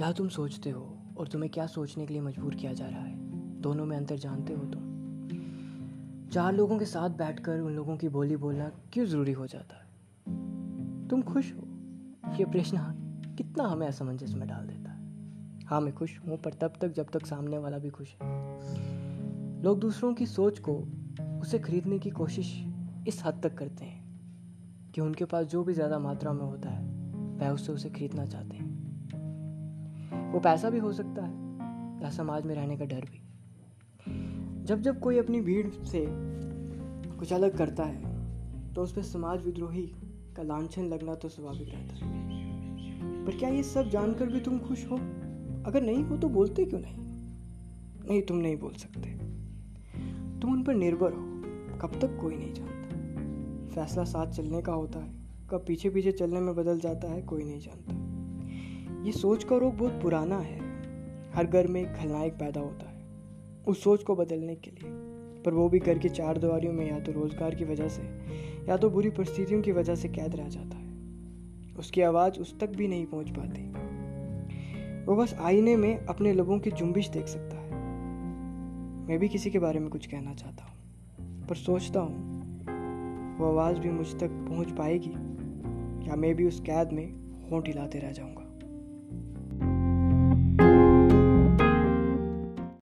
क्या तुम सोचते हो और तुम्हें क्या सोचने के लिए मजबूर किया जा रहा है? दोनों में अंतर जानते हो तुम। चार लोगों के साथ बैठकर उन लोगों की बोली बोलना क्यों ज़रूरी हो जाता है? तुम खुश हो? ये प्रश्न कितना हमें असमंजस में डाल देता है। हाँ मैं खुश हूँ, पर तब तक जब तक सामने वाला भी खुश है। लोग दूसरों की सोच को, उसे खरीदने की कोशिश इस हद तक करते हैं कि उनके पास जो भी ज़्यादा मात्रा में होता है, वह उससे उसे खरीदना चाहते हैं। वो पैसा भी हो सकता है, या समाज में रहने का डर भी। जब जब कोई अपनी भीड़ से कुछ अलग करता है तो उस पर समाज विद्रोही का लांछन लगना तो स्वाभाविक रहता है। पर क्या ये सब जानकर भी तुम खुश हो? अगर नहीं हो तो बोलते क्यों नहीं? नहीं, तुम नहीं बोल सकते। तुम उन पर निर्भर हो, कब तक कोई नहीं जानता। फैसला साथ चलने का होता है, कब पीछे पीछे चलने में बदल जाता है, कोई नहीं जानता। ये सोच का रोग बहुत पुराना है। हर घर में एक खलनायक पैदा होता है, उस सोच को बदलने के लिए। पर वो भी घर की चार दीवारियों में या तो रोज़गार की वजह से, या तो बुरी परिस्थितियों की वजह से कैद रह जाता है। उसकी आवाज़ उस तक भी नहीं पहुँच पाती। वो बस आईने में अपने लोगों की जुम्बिश देख सकता है। मैं भी किसी के बारे में कुछ कहना चाहता हूँ, पर सोचता हूँ, वो आवाज़ भी मुझ तक पहुँच पाएगी, या मैं भी उस कैद में होंठ हिलाते रह जाऊँगा।